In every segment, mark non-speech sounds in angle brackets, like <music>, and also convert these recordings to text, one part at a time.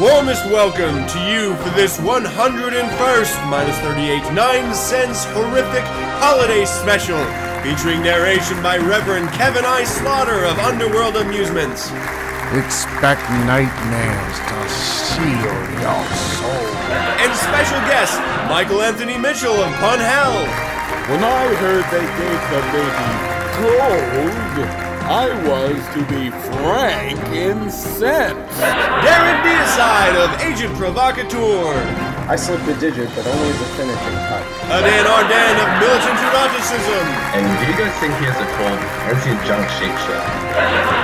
Warmest welcome to you for this 101st minus 38 9 cents horrific holiday special featuring narration by Reverend Kevin I. Slaughter of Underworld Amusements. Expect nightmares to seal your soul. And special guest, Michaelanthony Mitchell of Pun Hell. When I heard they gave the baby gold, I was, to be frank, incensed. Darren Deicide of Agent Provocateur. I slipped a digit, but only as a finishing touch. Aden Ardennes of Militant Eroticism. And do you guys think he has a cold? Or is he a junk shake show?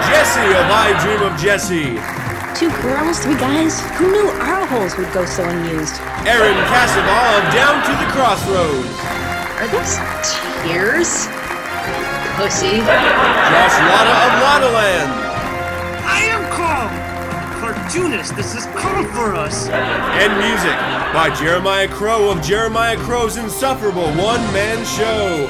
Jessie of I Dream of Jessie. Two girls, three guys? Who knew our holes would go so unused? Erin Cassavaugh of Down to the Crossroads. Are those tears? Pussy. Josh Latta of Lattaland. I am calm. Cartoonist, this is calm for us. And music by Jeremiah Crow of Jeremiah Crow's insufferable one man show.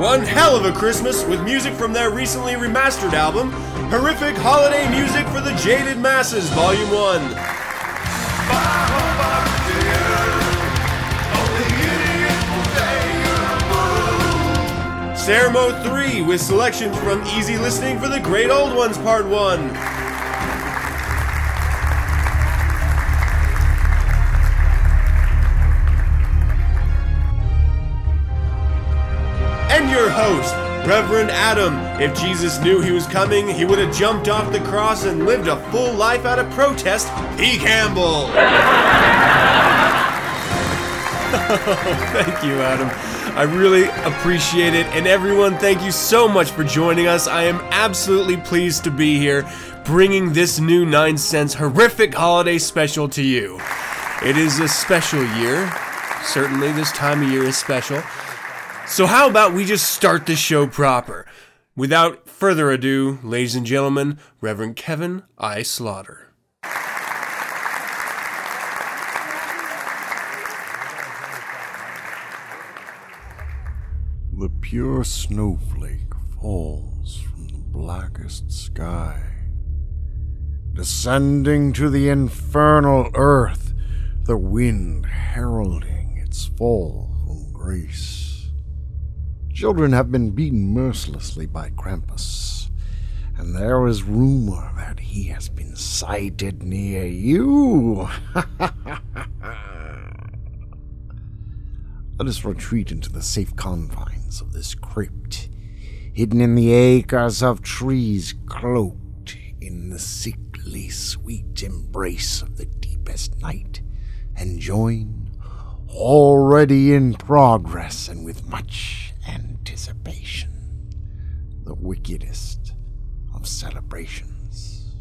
One hell of a Christmas with music from their recently remastered album, Horrific Holiday Music for the Jaded Masses, Volume 1. Sermo 3 with selections from Easy Listening for the Great Old Ones Part 1. And your host, Reverend Adam. If Jesus knew he was coming, he would have jumped off the cross and lived a full life out of protest. P. Campbell. <laughs> Thank you, Adam. I really appreciate it. And everyone, thank you so much for joining us. I am absolutely pleased to be here bringing this new 9 cents horrific holiday special to you. It is a special year. Certainly, this time of year is special. So, how about we just start the show proper? Without further ado, ladies and gentlemen, Reverend Kevin I. Slaughter. The pure snowflake falls from the blackest sky, descending to the infernal earth, the wind heralding its fall from grace. Children have been beaten mercilessly by Krampus, and there is rumor that he has been sighted near you. <laughs> Let us retreat into the safe confines of this crypt, hidden in the acres of trees, cloaked in the sickly sweet embrace of the deepest night, and join, already in progress and with much anticipation, the wickedest of celebrations.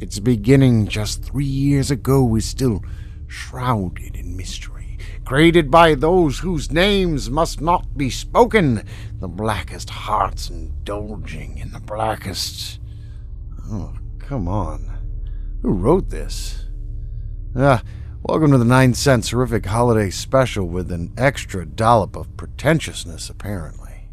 Its beginning just three years ago is still shrouded in mystery created by those whose names must not be spoken, the blackest hearts indulging in the blackest. Oh, come on. Who wrote this? Ah, welcome to the Nine Cents Horrific Holiday Special with an extra dollop of pretentiousness, apparently.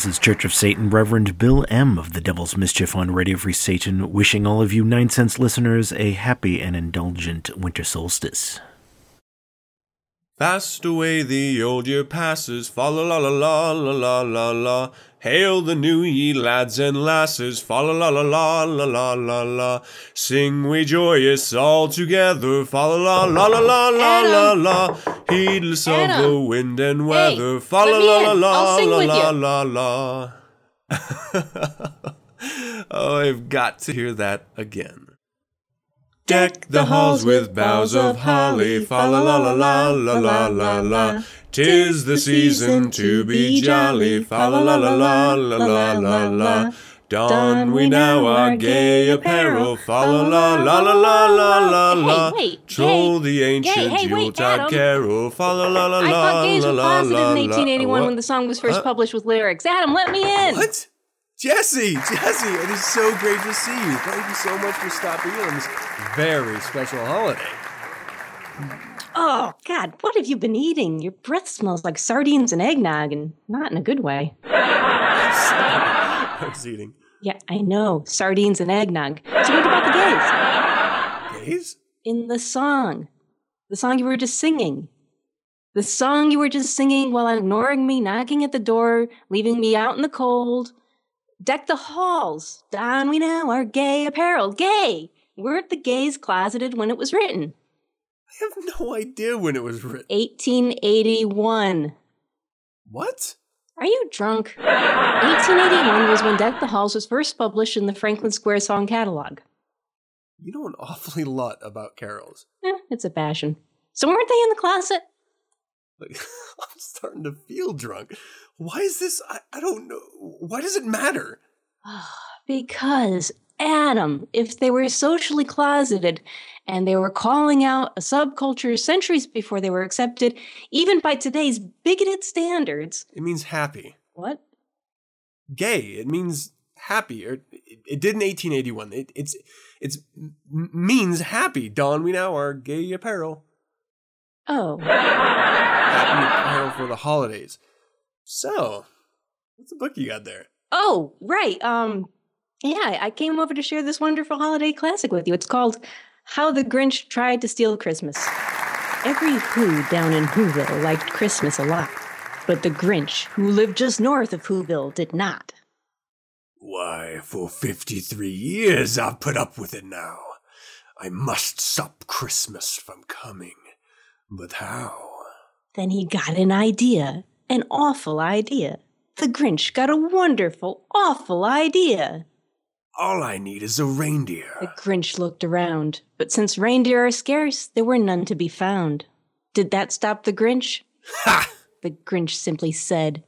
This is Church of Satan Reverend Bill M. of the Devil's Mischief on Radio Free Satan, wishing all of you Nine Cents listeners a happy and indulgent winter solstice. Fast away the old year passes, fa la la la la la la la la. Hail the new ye lads and lasses, fa la la la la la la la la. Sing we joyous all together, fa la la la la la la la la. Heedless of the wind and weather, fa la la la la la la la la. oh, I've got to hear that again. Deck the halls with boughs of holly, fa la la la la la la la la. Tis the season to be jolly, fa la la la la la la la la. Don we now our gay apparel, fa la la la la la la la la. Troll the ancient gay, hey, wait, Yuletide carol, fa la la la I la thought gays la were la la in 1881 when the song was first published with lyrics. Adam, let me in. What? Jessie, Jessie, it is so great to see you. Thank you so much for stopping in on this very special holiday. Oh, God, what have you been eating? Your breath smells like sardines and eggnog, and not in a good way. <laughs> I was eating. Yeah, I know. Sardines and eggnog. So, what about the gays? Gays? In the song. The song you were just singing. The song you were just singing while ignoring me, knocking at the door, leaving me out in the cold. Deck the halls. Don we now our gay apparel. Gay! Weren't the gays closeted when it was written? I have <laughs> no idea when it was written. 1881. What? Are you drunk? 1881 was when Deck the Halls was first published in the Franklin Square Song Catalog. You know an awfully lot about carols. Eh, it's a passion. So weren't they in the closet? Like, <laughs> I'm starting to feel drunk. Why is this? I, I don't know. Why does it matter? <sighs> Because, Adam, if they were socially closeted and they were calling out a subculture centuries before they were accepted, even by today's bigoted standards. It means happy. What? Gay. It means happy. Or it, it did in 1881. It, it's it's means happy. Don we now are gay apparel. Oh. Happy apparel for the holidays. So, what's the book you got there? Oh, right. Um, yeah, I came over to share this wonderful holiday classic with you. It's called How the Grinch Tried to Steal Christmas. Every Who down in Whoville liked Christmas a lot, but the Grinch, who lived just north of Whoville, did not. Why, for 53 years I've put up with it now. I must stop Christmas from coming. But how? Then he got an idea, An awful idea. The Grinch got a wonderful, awful idea. All I need is a reindeer. The Grinch looked around, but since reindeer are scarce, there were none to be found. Did that stop the Grinch? <laughs> Ha! The Grinch simply said.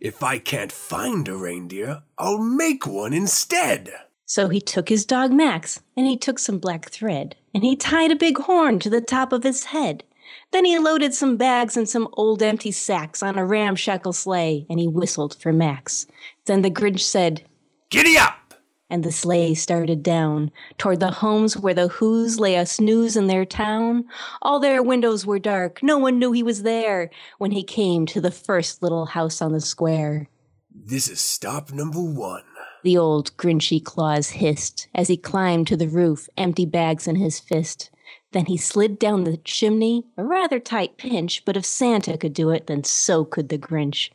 If I can't find a reindeer, I'll make one instead. So he took his dog Max, and he took some black thread, and he tied a big horn to the top of his head. Then he loaded some bags and some old empty sacks on a ramshackle sleigh, and he whistled for Max. Then the Grinch said, Giddy up! And the sleigh started down toward the homes where the Who's lay a snooze in their town. All their windows were dark, no one knew he was there when he came to the first little house on the square. This is stop number one. The old Grinchy Claus hissed as he climbed to the roof, empty bags in his fist. Then he slid down the chimney, a rather tight pinch, but if Santa could do it, then so could the Grinch.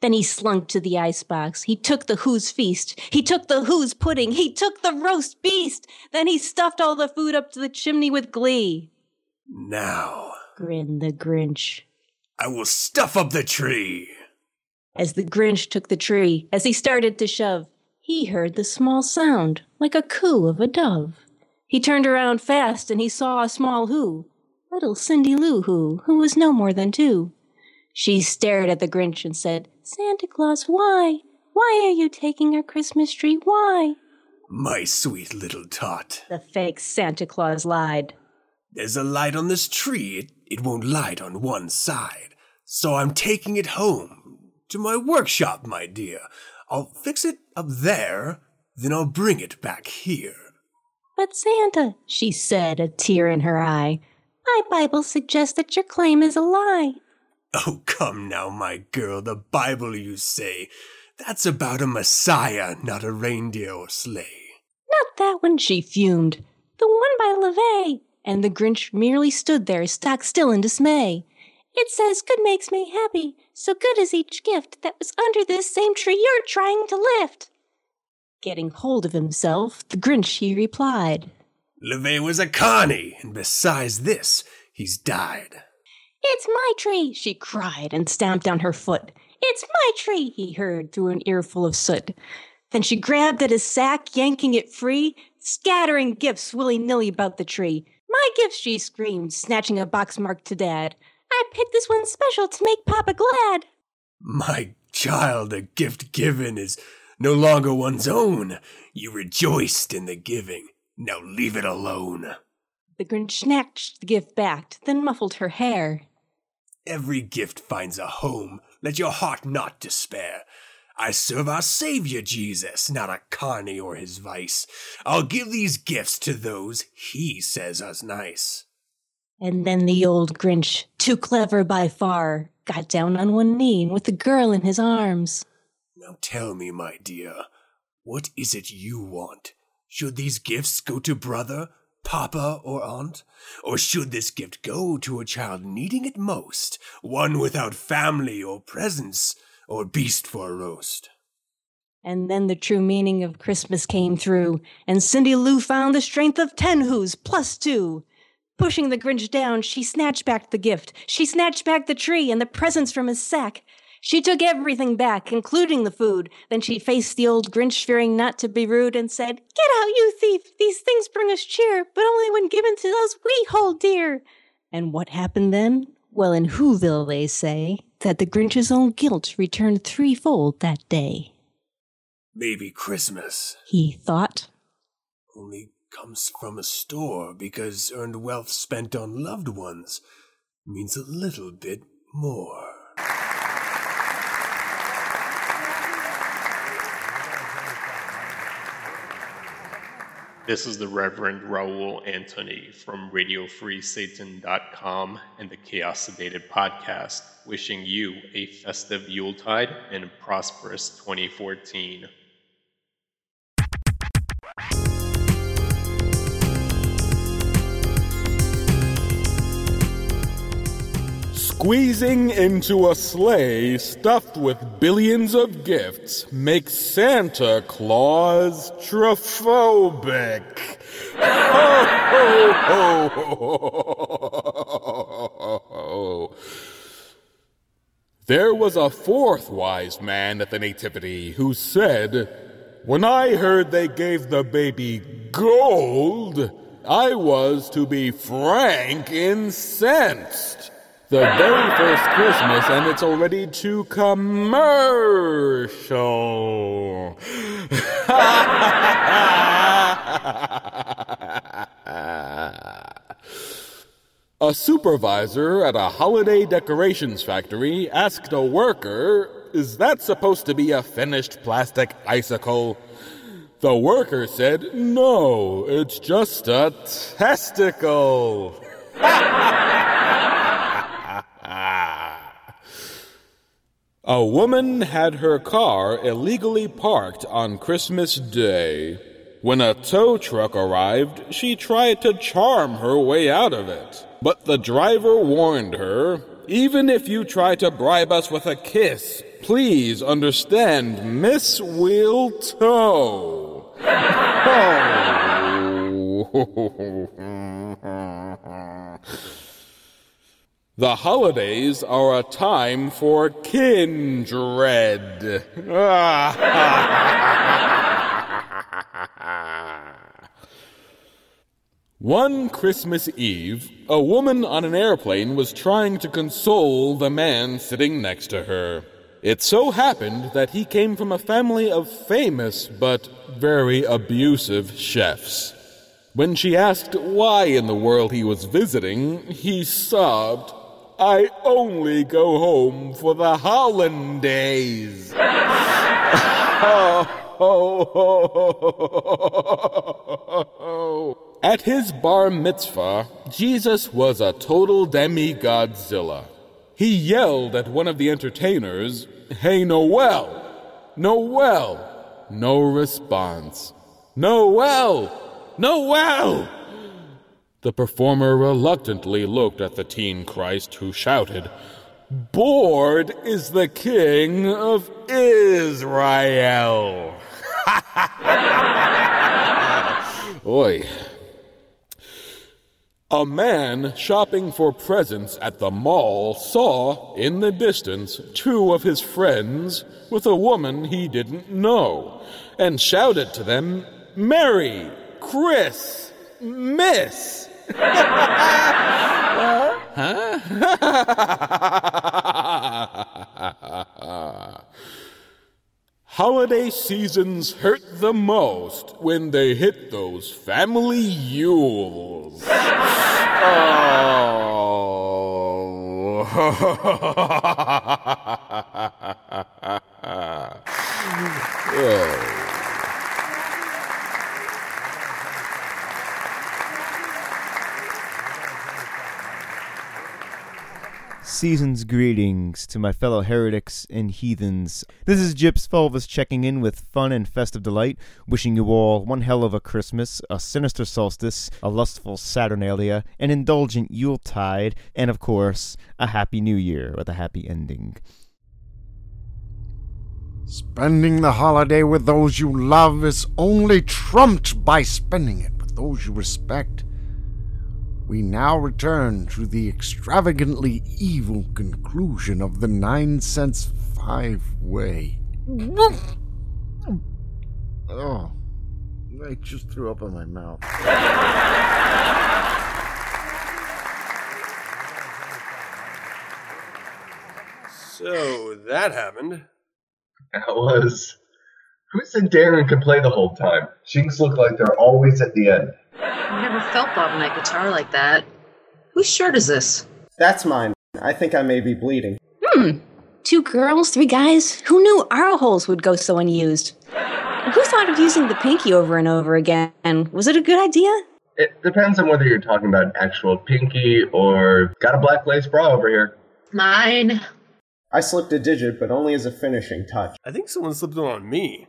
Then he slunk to the icebox. He took the Who's feast. He took the Who's pudding. He took the roast beast. Then he stuffed all the food up to the chimney with glee. Now, Grinned the Grinch. I will stuff up the tree. As the Grinch took the tree, as he started to shove, he heard the small sound like a coo of a dove. He turned around fast and he saw a small Who, little Cindy Lou Who, who was no more than two. She stared at the Grinch and said, Santa Claus, why? Why are you taking our Christmas tree? Why? My sweet little tot. The fake Santa Claus lied. There's a light on this tree. It, it won't light on one side. So I'm taking it home to my workshop, my dear. I'll fix it up there, then I'll bring it back here. But Santa, she said, a tear in her eye, my Bible suggests that your claim is a lie. Oh, come now, my girl, the Bible, you say. That's about a Messiah, not a reindeer or sleigh. Not that one, she fumed. The one by LaVey. And the Grinch merely stood there, stock still in dismay. It says good makes me happy, so good is each gift that was under this same tree you're trying to lift. Getting hold of himself, the Grinch he replied. LaVey was a Connie, and besides this, he's died. It's my tree, she cried and stamped down her foot. It's my tree, he heard through an earful of soot. Then she grabbed at his sack, yanking it free, scattering gifts willy nilly about the tree. My gifts, she screamed, snatching a box marked to Dad. I picked this one special to make Papa glad. My child, a gift given is no longer one's own. You rejoiced in the giving. Now leave it alone. The Grinch snatched the gift back, then muffled her hair. Every gift finds a home. Let your heart not despair. I serve our Savior Jesus, not a carny or his vice. I'll give these gifts to those he says are nice. And then the old Grinch, too clever by far, got down on one knee and with the girl in his arms. Now tell me, my dear, what is it you want? Should these gifts go to brother, papa, or aunt? Or should this gift go to a child needing it most, one without family or presents, or beast for a roast? And then the true meaning of Christmas came through, and Cindy Lou found the strength of ten who's plus two. Pushing the Grinch down, she snatched back the gift. She snatched back the tree and the presents from his sack. She took everything back, including the food. Then she faced the old Grinch, fearing not to be rude, and said, Get out, you thief! These things bring us cheer, but only when given to those we hold dear. And what happened then? Well, in Whoville they say that the Grinch's own guilt returned threefold that day. Maybe Christmas He thought. only comes from a store because earned wealth spent on loved ones means a little bit more. This is the Reverend Raul Antony from RadioFreeSatan.com and the Chaos Sedated podcast, wishing you a festive Yuletide and a prosperous 2014. Squeezing into a sleigh stuffed with billions of gifts makes Santa Claus trophobic. Ho, ho, ho. There was a fourth wise man at the Nativity who said, When I heard they gave the baby gold, I was to be frank incensed. The very first Christmas, and it's already too commercial. <laughs> A supervisor at a holiday decorations factory asked a worker, Is that supposed to be a finished plastic icicle? The worker said, No, it's just a testicle. <laughs> a woman had her car illegally parked on Christmas Day. When a tow truck arrived, she tried to charm her way out of it. But the driver warned her even if you try to bribe us with a kiss, please understand, Miss will tow. <laughs> <laughs> <laughs> The holidays are a time for kindred. <laughs> One Christmas Eve, a woman on an airplane was trying to console the man sitting next to her. It so happened that he came from a family of famous but very abusive chefs. When she asked why in the world he was visiting, he sobbed, I only go home for the hollandaise. <laughs> At his bar mitzvah, Jesus was a total demigodzilla. He yelled at one of the entertainers, Hey, Noel! Noel! No response. Noel! Noel! The performer reluctantly looked at the teen Christ who shouted, Bored is the king of Israel. <laughs> Oi. A man shopping for presents at the mall saw, in the distance, two of his friends with a woman he didn't know and shouted to them, Mary, Chris, Miss. Huh? <laughs> Holiday seasons hurt the most when they hit those family yules. oh. <laughs> Season's greetings to my fellow heretics and heathens. This is Gyps Fulvus checking in with fun and festive delight, wishing you all one hell of a Christmas, a sinister solstice, a lustful Saturnalia, an indulgent Yuletide, and of course, a happy new year with a happy ending. Spending the holiday with those you love is only trumped by spending it with those you respect. We now return to the extravagantly evil conclusion of the nine cents five way. Oh, I just threw up in my mouth. So that happened. That was. Who said Darren could play the whole time? Jinx look like they're always at the end. I never felt bottleneck guitar like that. Whose shirt is this? That's mine. I think I may be bleeding. Hmm. Two girls, three guys. Who knew our holes would go so unused? Who thought of using the pinky over and over again? Was it a good idea? It depends on whether you're talking about an actual pinky or got a black lace bra over here. Mine. I slipped a digit, but only as a finishing touch. I think someone slipped one on me.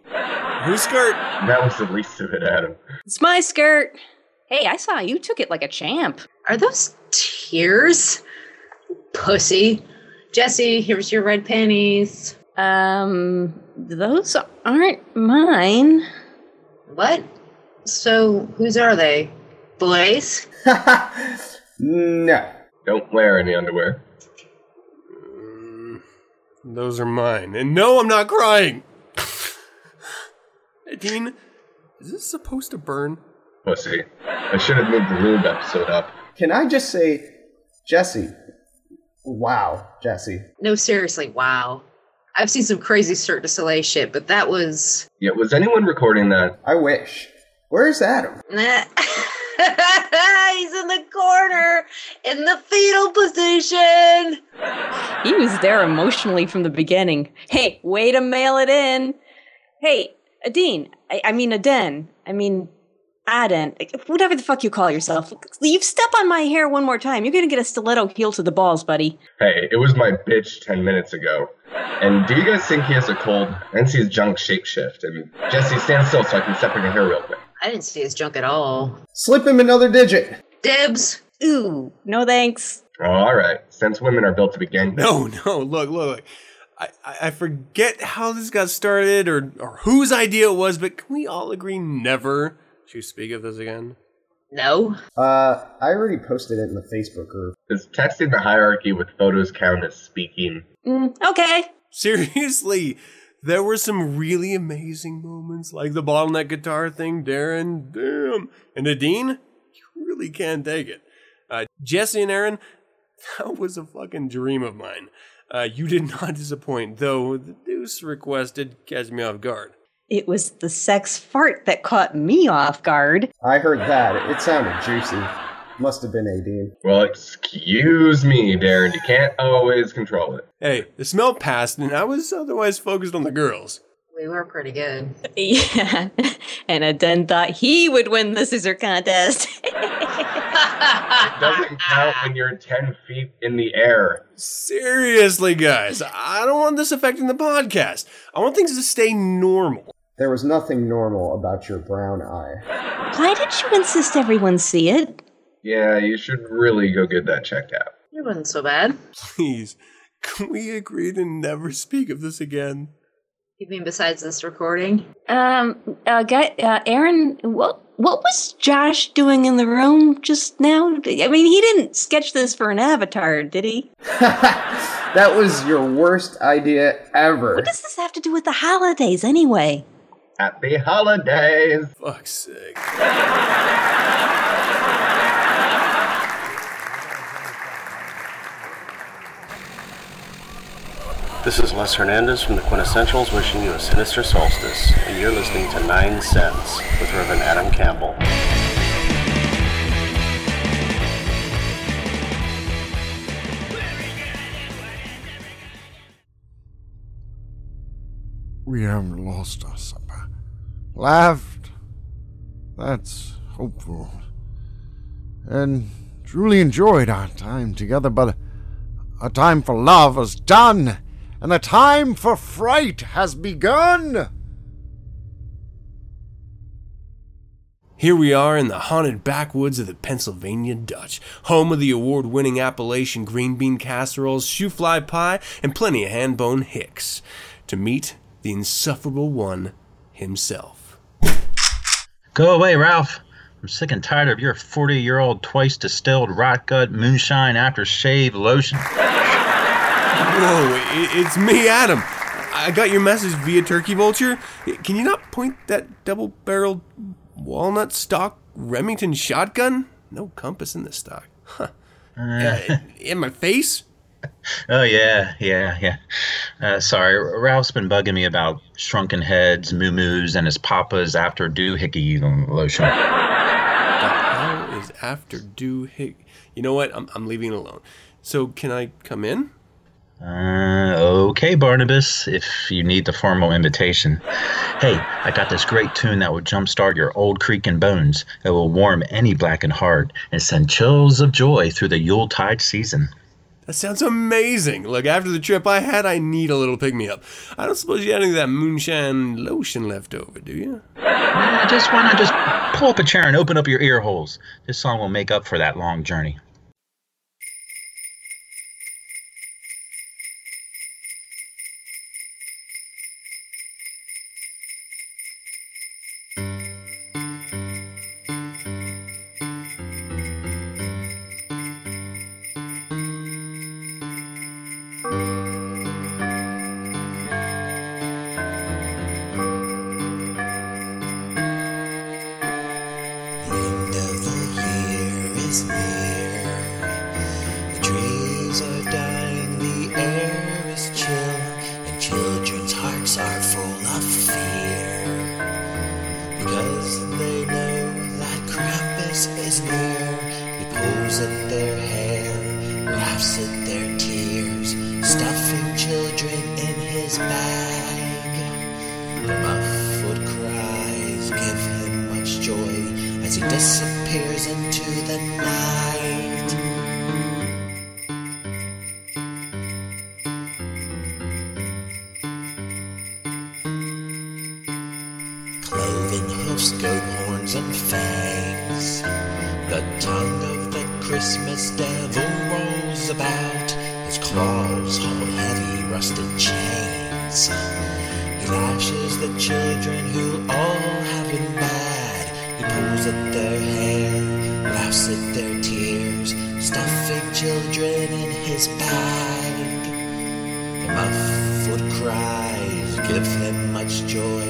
Whose skirt? That was the least of it, Adam. It's my skirt. Hey, I saw you took it like a champ. Are those tears? Pussy. Jessie, here's your red panties. Um, those aren't mine. What? So, whose are they? Boys? <laughs> no. Don't wear any underwear. Those are mine. And no, I'm not crying. <laughs> hey, Dean, is this supposed to burn? Pussy. I should have moved the lube episode up. Can I just say, Jessie? Wow, Jessie. No, seriously, wow. I've seen some crazy Cirque du Soleil shit, but that was. Yeah, was anyone recording that? I wish. Where's Adam? <laughs> He's in the corner in the fetal position. He was there emotionally from the beginning. Hey, way to mail it in. Hey, Adine. I, I mean, Aden. I mean, Aden. Whatever the fuck you call yourself. You step on my hair one more time. You're gonna get a stiletto heel to the balls, buddy. Hey, it was my bitch 10 minutes ago. And do you guys think he has a cold? And see his junk shapeshift. I mean, Jessie, stand still so I can separate your hair real quick. I didn't see his junk at all. Slip him another digit. Dibs. Ooh, no thanks. Oh, all right. Since women are built to be gang. No, <laughs> no, look, look, look. I, I I forget how this got started or, or whose idea it was, but can we all agree never to speak of this again? No. Uh, I already posted it in the Facebook group. Does texting the hierarchy with photos count as speaking? Mm, okay. Seriously, there were some really amazing moments, like the bottleneck guitar thing, Darren. Damn. And Nadine, you really can't take it. Uh, Jessie and Erin, that was a fucking dream of mine. Uh, you did not disappoint, though the deuce request did catch me off guard. It was the sex fart that caught me off guard. I heard that. It sounded juicy. Must have been Adine. Well, excuse me, Darren. You can't always control it. Hey, the smell passed, and I was otherwise focused on the girls. We were pretty good. <laughs> Yeah. And Aden thought he would win the scissor contest. <laughs> It doesn't count when you're 10 feet in the air. Seriously, guys, I don't want this affecting the podcast. I want things to stay normal. There was nothing normal about your brown eye. Why did you insist everyone see it? Yeah, you should really go get that checked out. It wasn't so bad. Please, can we agree to never speak of this again? You mean besides this recording? Um, uh, guy, uh, Erin, what what was Josh doing in the room just now? I mean, he didn't sketch this for an avatar, did he? <laughs> That was your worst idea ever. What does this have to do with the holidays, anyway? Happy holidays! Fuck's sake. This is Les Hernandez from the Quintessentials wishing you a sinister solstice, and you're listening to Nine Cents with Reverend Adam Campbell. We haven't lost our supper. Laughed. That's hopeful. And truly enjoyed our time together, but our time for love is done, and the time for fright has begun. Here we are in the haunted backwoods of the Pennsylvania Dutch, home of the award winning Appalachian green bean casseroles, shoofly pie, and plenty of hand bone hicks, to meet the insufferable one himself. Go away, Ralph. I'm sick and tired of your 40 year old twice distilled rot gut moonshine after shave lotion. Whoa, it's me, Adam. I got your message via Turkey Vulture. Can you not point that double barreled walnut stock Remington shotgun? No compass in this stock. Huh. Uh, in my face? Oh, yeah, yeah, yeah. Uh, sorry, Ralph's been bugging me about shrunken heads, moo and his papa's after doohickey lotion. The hell is after do hick? You know what? I'm, I'm leaving it alone. So can I come in? Uh, okay, Barnabas, if you need the formal invitation. Hey, I got this great tune that will jumpstart your old creaking bones. It will warm any blackened heart and send chills of joy through the Yuletide season. That sounds amazing. Look, after the trip I had, I need a little pick me up. I don't suppose you had any of that moonshine lotion left over, do you? I just want to just pull up a chair and open up your ear holes. This song will make up for that long journey. Children in his bag. The muffled cries give him much joy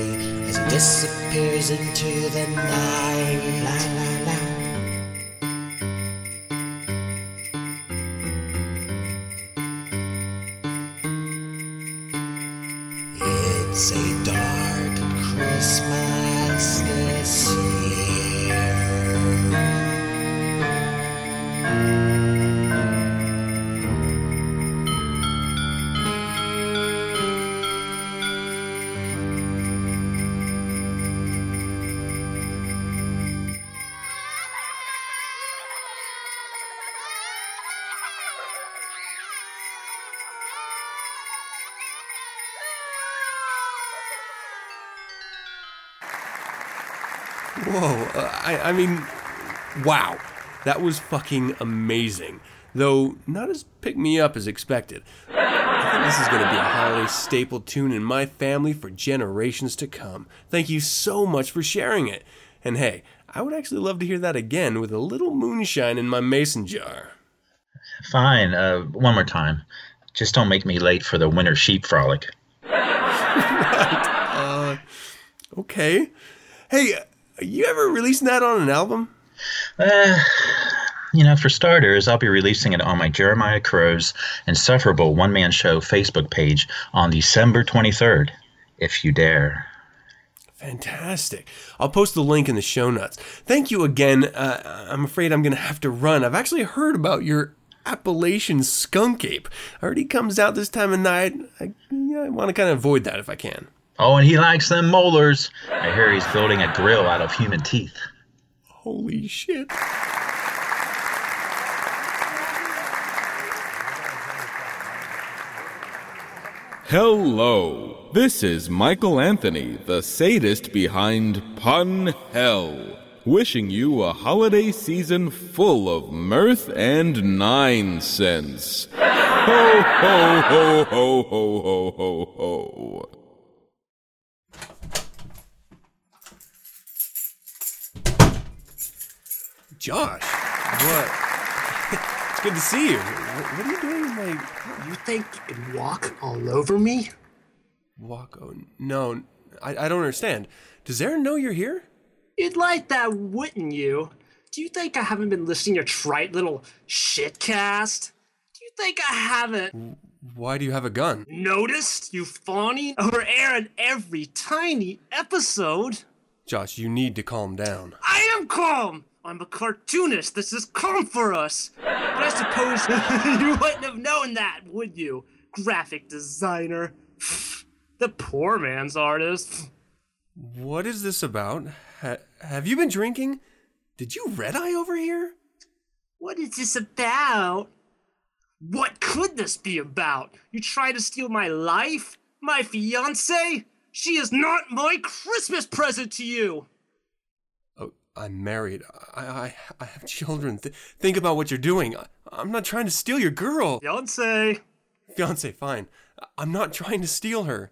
as he disappears into the night. La, la, la. I, mean, wow. That was fucking amazing. Though not as pick me up as expected. I think this is going to be a holiday staple tune in my family for generations to come. Thank you so much for sharing it. And hey, I would actually love to hear that again with a little moonshine in my mason jar. Fine, uh, one more time. Just don't make me late for the winter sheep frolic. <laughs> right. Uh, okay. Hey, are you ever releasing that on an album? Uh, you know, for starters, I'll be releasing it on my Jeremiah Crows Insufferable One Man Show Facebook page on December 23rd, if you dare. Fantastic. I'll post the link in the show notes. Thank you again. Uh, I'm afraid I'm going to have to run. I've actually heard about your Appalachian skunk ape. Already comes out this time of night. I, I want to kind of avoid that if I can. Oh, and he likes them molars. I hear he's building a grill out of human teeth. Holy shit. Hello, this is Michaelanthony, the sadist behind Pun Hell, wishing you a holiday season full of mirth and nine cents. Ho, ho, ho, ho, ho, ho, ho, ho. Josh, what? it's <laughs> good to see you. What, what are you doing? in My You think you can walk all over me? walk? Oh, no, I, I don't understand. Does Erin know you're here? You'd like that, wouldn't you? Do you think I haven't been listening to your trite little shitcast? Do you think I haven't Why do you have a gun? noticed you fawning over Erin every tiny episode? Josh, you need to calm down. I am calm! I'm a cartoonist. This is calm for us. But I suppose <laughs> you wouldn't have known that, would you? Graphic designer. <sighs> The poor man's artist. What is this about? Ha- have you been drinking? Did you red eye over here? What is this about? What could this be about? You try to steal my life? My fiance? She is not my Christmas present to you! I'm married. I, I, I have children. Th- think about what you're doing. I, I'm not trying to steal your girl. Fiance? Fiance, fine. I'm not trying to steal her.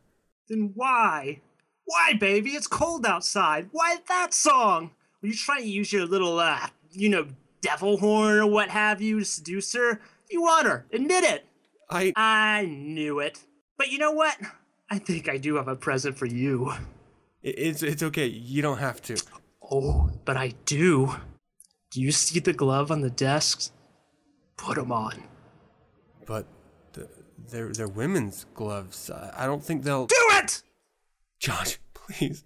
Then why? Why, baby? It's cold outside. Why that song? Were you trying to use your little, uh, you know, devil horn or what have you to seduce her? You want her. Admit it. I. I knew it. But you know what? I think I do have a present for you. It's it's okay. You don't have to. Oh, but I do. Do you see the glove on the desk? Put 'em on. But th- they're they're women's gloves. I, don't think they'll. Do it! Josh, <laughs> please.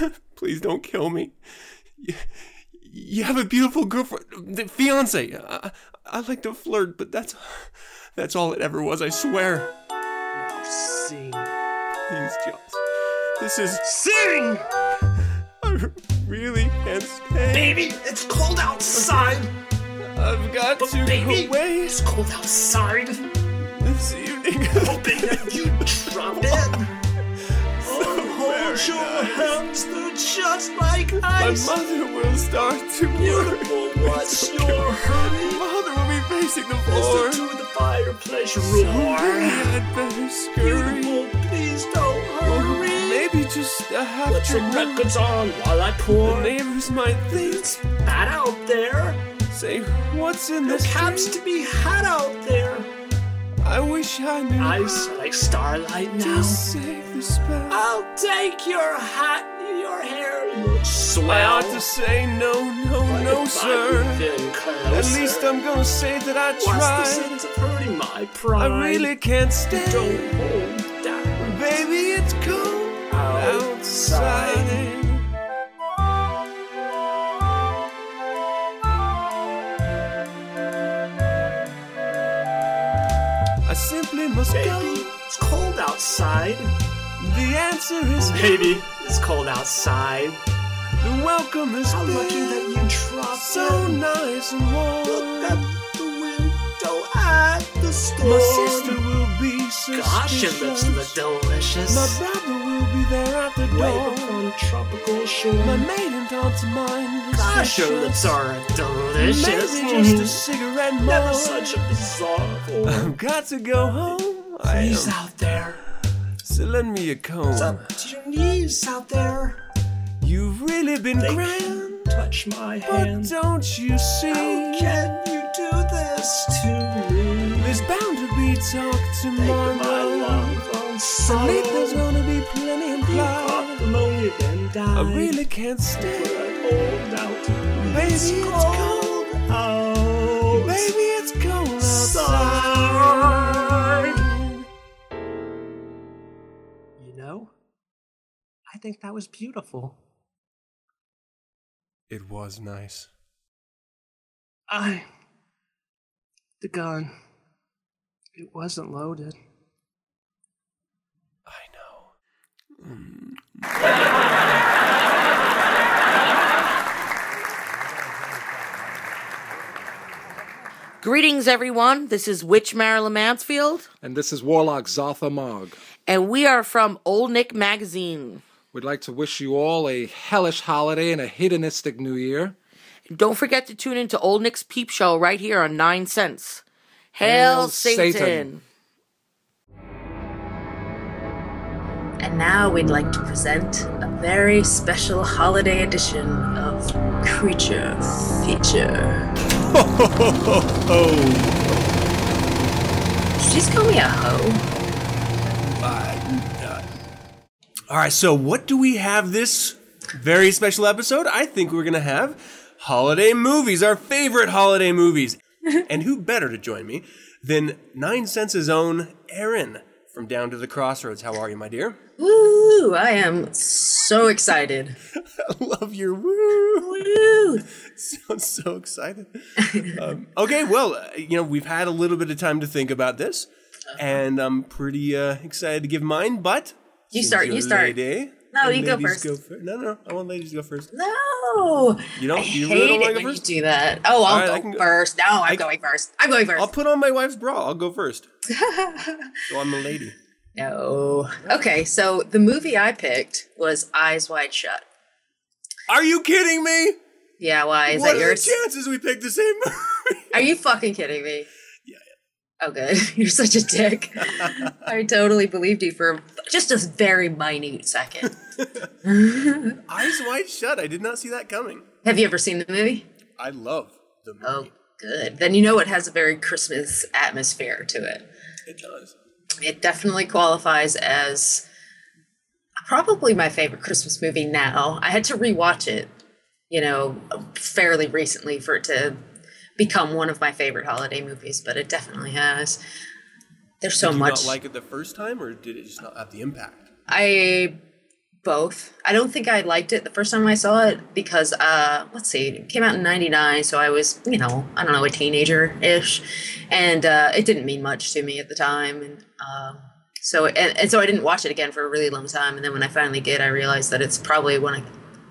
<laughs> please don't kill me. You, you have a beautiful girlfriend, the fiance. I, I like to flirt, but that's that's all it ever was, I swear. Now sing. Please, Josh. This is Sing! Really can't stay. Baby, it's cold outside. I've got But to baby, go away it's cold outside. this evening. Hoping that you drop it. Oh, hold your hands, they're just like ice. My mother will start to worry. Beautiful, what's your hurry? Mother will be facing the floor. Listen to the fireplace So roar. maybe I'd better scurry. Beautiful, please don't hurry. Maybe just a half Put some drink. records on while I pour. The neighbors might think, Bad out there. say, what's in this caps drink? to be had out there. I wish I knew. Eyes like starlight now. Just save the spell. I'll take your hat, your hair looks swell. I ought to say no, no, But no, sir. At least I'm gonna say that I What's the tried. sense of hurting my pride? I really can't stay. don't hold down Baby, it's cold outside. I simply must Baby, go. it's cold outside. The answer is Baby, it's cold outside. The welcome is How been lucky that you dropped so in. nice and warm. Look at the window at the store. My sister will suspicious. Gosh, your lips look delicious. My brother will be there at the Wave door. upon a tropical shore. My maiden aunt's mind is Gosh, your lips are delicious. Maybe just a cigarette more. Never such a bizarre form. I've got to go home. Please out there. So lend me a comb. It's up to your knees out there. You've really been They grand, Touch my but hand. don't you see? How can you do this to talk Take my tomorrow. long, long At there's gonna be plenty You implied. caught pneumonia and died. I really can't stay. But I hold out. Baby, It's it's cold out. Baby, it's cold outside. outside. You know, I think that was beautiful. It was nice. I. The gun. It wasn't loaded. I know. Greetings, everyone. This is Witch Marilyn Mansfield, And this is Warlock Zotha Mog. and we are from Old Nick Magazine. We'd like to wish you all a hellish holiday and a hedonistic new year. And don't forget to tune into Old Nick's Peep Show right here on 9 Cents. Hail, Hail Satan. Satan. And now we'd like to present a very special holiday edition of Creature Feature. Did <laughs> you just call me a hoe? All right, so what do we have this very special episode? I think we're going to have holiday movies, our favorite holiday movies. <laughs> and who better to join me than Nine Cents' own Erin from Down to the Crossroads. How are you, my dear? Woo! I am so excited. <laughs> I love your woo. Woo! <laughs> Sounds so excited. um, okay, well, you know, we've had a little bit of time to think about this, and I'm pretty uh, excited to give mine, but. You start, you start. lady, No, you go first. fir- no, no, I want ladies to go first. No! You don't? I you hate really don't it want to when go you first? do that. Oh, I'll right, go, go, first. No, I'm I- going first. I'm going 1st I'll put on my wife's bra. I'll go first. <laughs> so I'm the lady. No. Okay, so the movie I picked was Eyes Wide Shut. Are you kidding me? Yeah, why? Is what that are the chances we picked the same movie? Are you fucking kidding me? Yeah. Oh, good. <laughs> You're such a dick. <laughs> I totally believed you for just a very minute second. <laughs> Eyes wide shut. I did not see that coming. Have you ever seen the movie? I love the movie. Oh, good. Then you know it has a very Christmas atmosphere to it. It does. It definitely qualifies as probably my favorite Christmas movie now. I had to rewatch it, you know, fairly recently for it to become one of my favorite holiday movies, but it definitely has. There's so did you much. not like it the first time, or did it just not have the impact? I both. I don't think I liked it the first time I saw it because uh let's see, it came out in 99, so I was, you know, I don't know, a teenager-ish and uh it didn't mean much to me at the time and um so and, and so I didn't watch it again for a really long time and then when I finally did, I realized that it's probably one of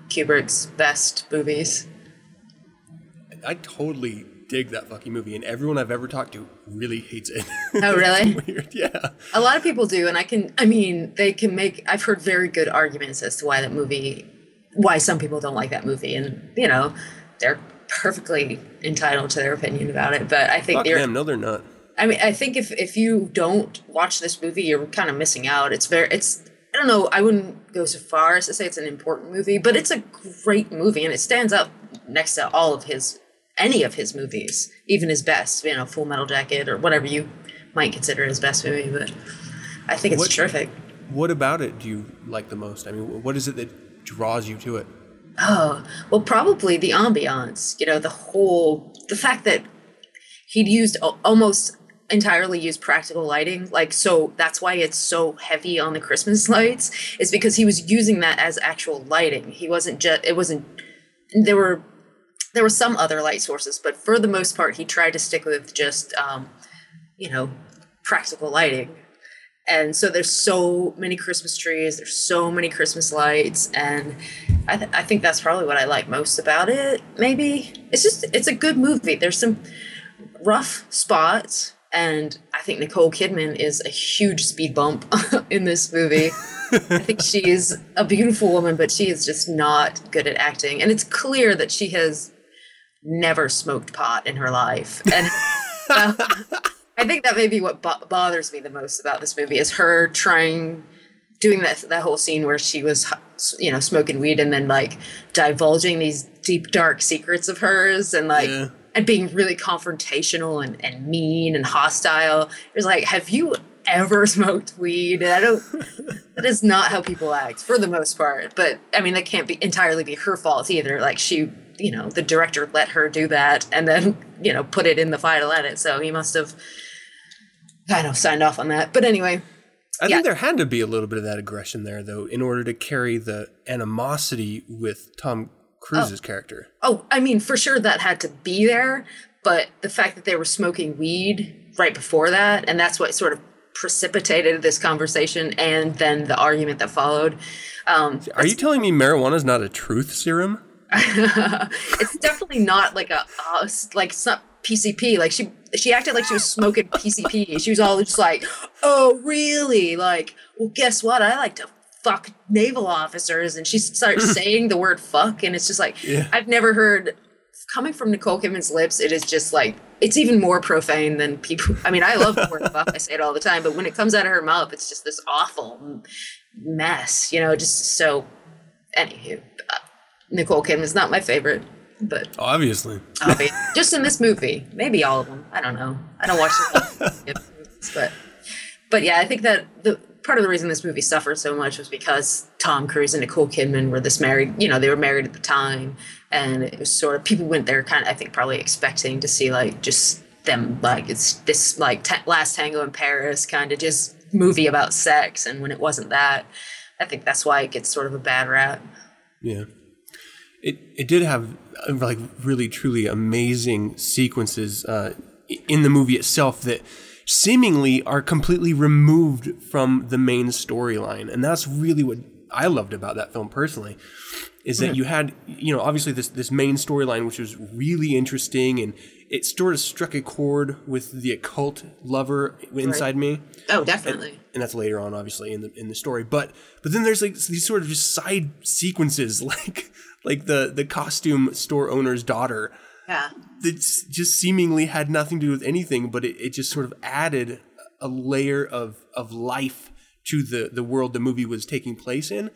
Kubrick's best movies. I totally dig that fucking movie, and everyone I've ever talked to really hates it. Oh, <laughs> really? <laughs> Weird, yeah. A lot of people do, and I can. I mean, they can make. I've heard very good arguments as to why that movie, why some people don't like that movie, and you know, they're perfectly entitled to their opinion about it. But I think Fuck they're. them. No, they're not. I mean, I think if if you don't watch this movie, you're kind of missing out. It's very. It's. I don't know. I wouldn't go so far as to say it's an important movie, but it's a great movie, and it stands up next to all of his any of his movies, even his best. You know, Full Metal Jacket or whatever you might consider his best movie. But I think it's What- terrific. What about it do you like the most? I mean, what is it that draws you to it? Oh, well, probably the ambiance, you know, the whole, the fact that he'd used almost entirely used practical lighting. Like, so that's why it's so heavy on the Christmas <laughs> lights, is because he was using that as actual lighting. He wasn't just, it wasn't, there were, there were some other light sources, but for the most part, he tried to stick with just, um, you know, practical lighting. And so there's so many Christmas trees, there's so many Christmas lights, and I, th- I think that's probably what I like most about it. Maybe it's just it's a good movie. There's some rough spots, and I think Nicole Kidman is a huge speed bump <laughs> in this movie. I think she is a beautiful woman, but she is just not good at acting, and it's clear that she has never smoked pot in her life, <laughs> and. uh, I think that may be what bo- bothers me the most about this movie is her trying doing that that whole scene where she was you know smoking weed and then like divulging these deep dark secrets of hers and like Yeah. and being really confrontational and, and mean and hostile. It was like, have you ever smoked weed? I don't that is not how people act for the most part. But I mean that can't be entirely be her fault either. Like she you know, the director let her do that and then, you know, put it in the final edit. So he must have kind of signed off on that. But anyway, I Yeah. think there had to be a little bit of that aggression there, though, in order to carry the animosity with Tom Cruise's character. oh, I mean, for sure that had to be there. But the fact that they were smoking weed right before that, and that's what sort of precipitated this conversation and then the argument that followed. Um, Are you telling me marijuana is not a truth serum? <laughs> it's definitely not like a uh, like it's not PCP. Like she she acted like she was smoking PCP. She was all just like, "Oh, really? Like, well, guess what? I like to fuck naval officers." And she starts <laughs> saying the word "fuck," and it's just like Yeah. I've never heard coming from Nicole Kidman's lips. It is just like it's even more profane than people. I mean, I love the word "fuck." I say it all the time, but when it comes out of her mouth, it's just this awful mess. You know, just so. Anywho, Nicole Kidman's not my favorite, but Obviously. obvious. <laughs> just in this movie, maybe all of them. I don't know. I don't watch the movies, <laughs> but but yeah, I think that the part of the reason this movie suffered so much was because Tom Cruise and Nicole Kidman were this married. You know, they were married at the time, and it was sort of people went there kind of I think probably expecting to see like just them like it's this like ta- Last Tango in Paris kind of just movie about sex, and when it wasn't that, I think that's why it gets sort of a bad rap. Yeah. It it did have uh, like really truly amazing sequences uh, in the movie itself that seemingly are completely removed from the main storyline, and that's really what I loved about that film personally. Is that Mhm. you had you know obviously this this main storyline which was really interesting and it sort of struck a chord with the occult lover inside me. Oh, definitely. and that's later on obviously in the in the story but but then there's like these sort of just side sequences <laughs> like like the the costume store owner's daughter Yeah. that just seemingly had nothing to do with anything but it, it just sort of added a layer of of life to the the world the movie was taking place in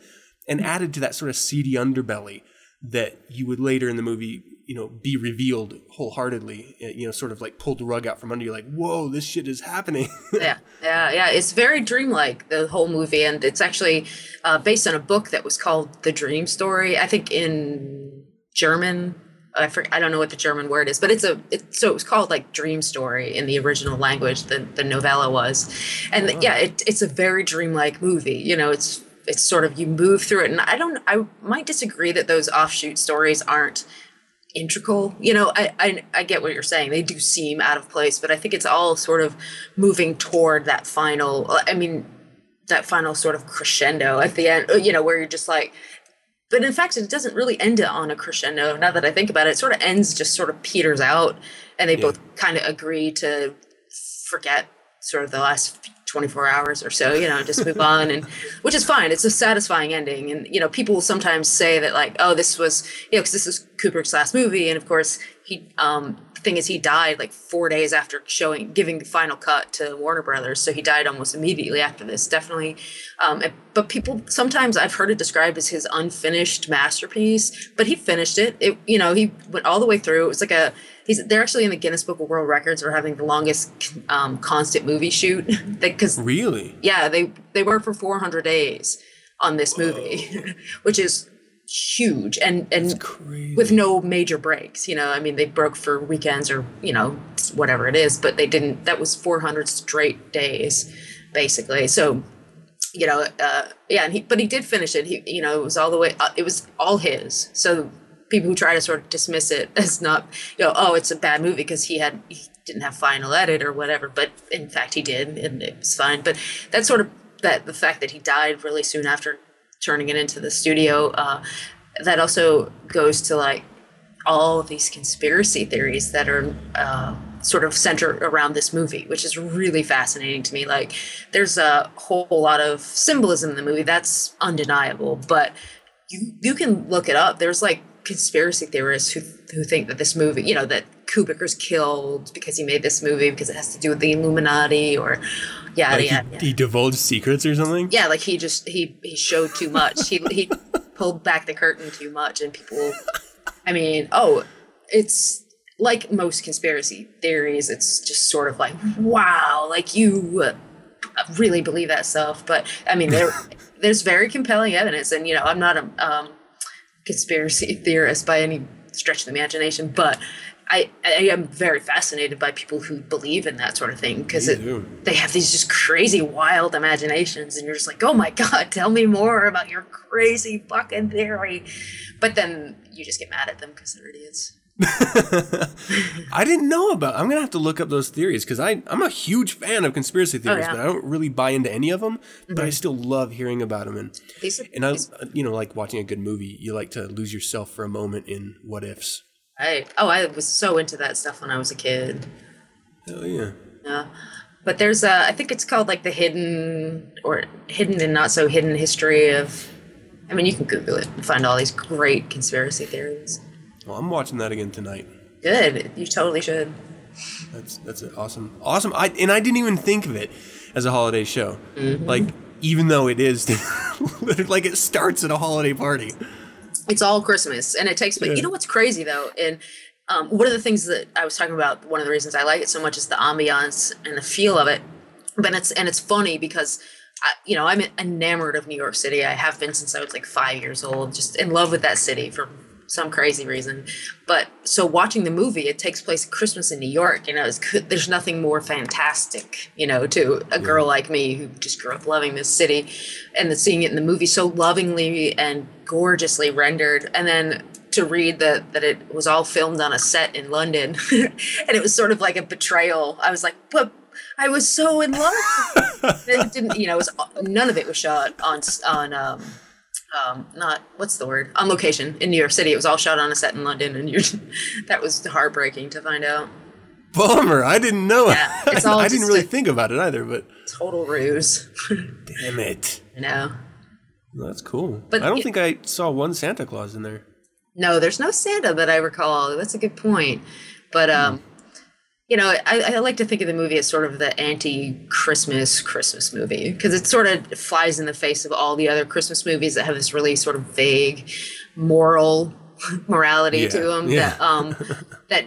and added to that sort of seedy underbelly that you would later in the movie you know be revealed wholeheartedly uh, you know sort of like pulled the rug out from under you like whoa this shit is happening <laughs> yeah, yeah, yeah. It's very dreamlike the whole movie, and it's actually uh, based on a book that was called The Dream Story. I think in German. I for, I don't know what the German word is, but it's a it, so it was called like Dream Story in the original language. The the novella was, and yeah, it, it's a very dreamlike movie. You know, it's it's sort of you move through it, and I don't. I might disagree that those offshoot stories aren't integral. You know, I, I I get what you're saying. They do seem out of place, but I think it's all sort of moving toward that final. I mean, that final sort of crescendo at the end. You know, where you're just like. But in fact, it doesn't really end on a crescendo. Now that I think about it, it sort of ends, just sort of peters out, and they both kind of agree to forget sort of the last 24 hours or so, you know, just move on and <laughs> which is fine. It's a satisfying ending. And, you know, people will sometimes say that like, oh, this was, you know, cause this is Kubrick's last movie. And of course he, um, thing is he died like four days after showing, giving the final cut to Warner Brothers. So he died almost immediately after this, definitely. Um, but people, sometimes I've heard it described as his unfinished masterpiece, but he finished it. It, you know, he went all the way through. It was like a, he's they're actually in the Guinness Book of World Records for having the longest um, constant movie shoot. <laughs> Because really, yeah, they they worked for 400 days on this movie, <laughs> which is huge and and with no major breaks. You know, I mean, they broke for weekends or you know whatever it is, but they didn't. That was 400 straight days, basically. So. You know, uh, yeah, and he, but he did finish it. He, you know, it was all the way. Uh, it was all his. So people who try to sort of dismiss it <laughs> as not, you know, oh, it's a bad movie because he had he didn't have final edit or whatever, but in fact he did, and it was fine. But that sort of that the fact that he died really soon after turning it into the studio, uh, that also goes to like all of these conspiracy theories that are uh, sort of centered around this movie, which is really fascinating to me. Like, there's a whole lot of symbolism in the movie that's undeniable, but you you can look it up. There's like conspiracy theorists who who think that this movie, you know, that Kubrick was killed because he made this movie because it has to do with the Illuminati or yada like yada. he, he divulged secrets or something. Yeah, like he just he he showed too much. he he <laughs> pulled back the curtain too much, and people. I mean, oh, it's like most conspiracy theories. It's just sort of like, wow, like you uh, really believe that stuff. But I mean, there <laughs> there's very compelling evidence, and you know, I'm not a um, conspiracy <laughs> theorist by any stretch of the imagination, but. I, I am very fascinated by people who believe in that sort of thing because they have these just crazy wild imaginations and you're just like oh my god tell me more about your crazy fucking theory but then you just get mad at them because they're idiots <laughs> I didn't know about. I'm gonna have to look up those theories because I I'm a huge fan of conspiracy theories, yeah. but I don't really buy into any of them. But I Mhm. still love hearing about them, and are- and I you know like watching a good movie. You like to lose yourself for a moment in what ifs. I oh I was so into that stuff when I was a kid Oh yeah. yeah but there's a I think it's called like the hidden or hidden and not so hidden history of I mean you can Google it and find all these great conspiracy theories Well, I'm watching that again tonight. good you totally should That's that's awesome. Awesome. I and I didn't even think of it as a holiday show. Mhm. Like even though it is <laughs> like it starts at a holiday party. It's all Christmas and it takes but Yeah. you know what's crazy though and um, one of the things that I was talking about one of the reasons I like it so much is the ambiance and the feel of it but it's and it's funny because I, you know I'm enamored of New York City I have been since I was like five years old just in love with that city for some crazy reason. But so watching the movie it takes place at Christmas in New York you know it's, there's nothing more fantastic you know to a girl like me who just grew up loving this city and seeing it in the movie so lovingly and gorgeously rendered. And then to read that that it was all filmed on a set in London <laughs> and it was sort of like a betrayal. I was like but I was so in love <laughs> it. Didn't you know it was none of it was shot on on um um not what's the word on location in New York City it was all shot on a set in London and you're <laughs> that was heartbreaking to find out Bummer. I didn't know. Yeah, <laughs> it's all I didn't really think about it either. But total ruse <laughs> damn it. No, Well, that's cool. But I don't it- think I saw one Santa Claus in there. No, there's no Santa that I recall. That's a good point. But um, you know, I, I like to think of the movie as sort of the anti-Christmas Christmas movie because it sort of flies in the face of all the other Christmas movies that have this really sort of vague moral <laughs> morality Yeah, to them yeah. that um <laughs> that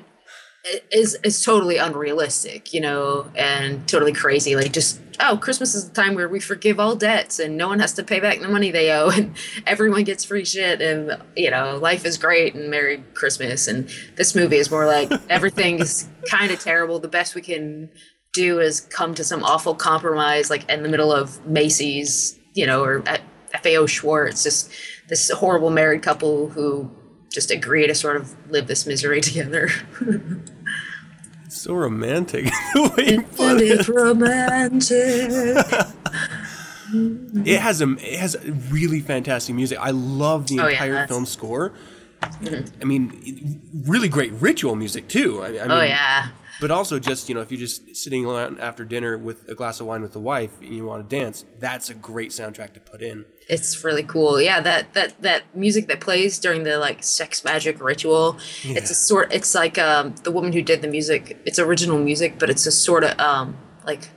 is is totally unrealistic, you know, and totally crazy. Like just oh, Christmas is the time where we forgive all debts and no one has to pay back the money they owe <laughs> and everyone gets free shit and you know, life is great and Merry Christmas. And this movie is more like <laughs> everything is kind of terrible. The best we can do is come to some awful compromise like in the middle of Macy's, you know, or at FAO Schwarz, just this horrible married couple who just agree to sort of live this misery <laughs> together. It's so romantic. <laughs> the way you put it's it. romantic. <laughs> It has a it has really fantastic music. I love the Oh, entire that's- film score. Mm-hmm. I mean, really great ritual music too. I, I oh, mean, Oh, yeah. But also, just you know, if you're just sitting around after dinner with a glass of wine with the wife and you want to dance, that's a great soundtrack to put in. it's really cool. Yeah, that that that music that plays during the like sex magic ritual. It's a sort. It's like um the woman who did the music. It's original music, but it's a sort of um like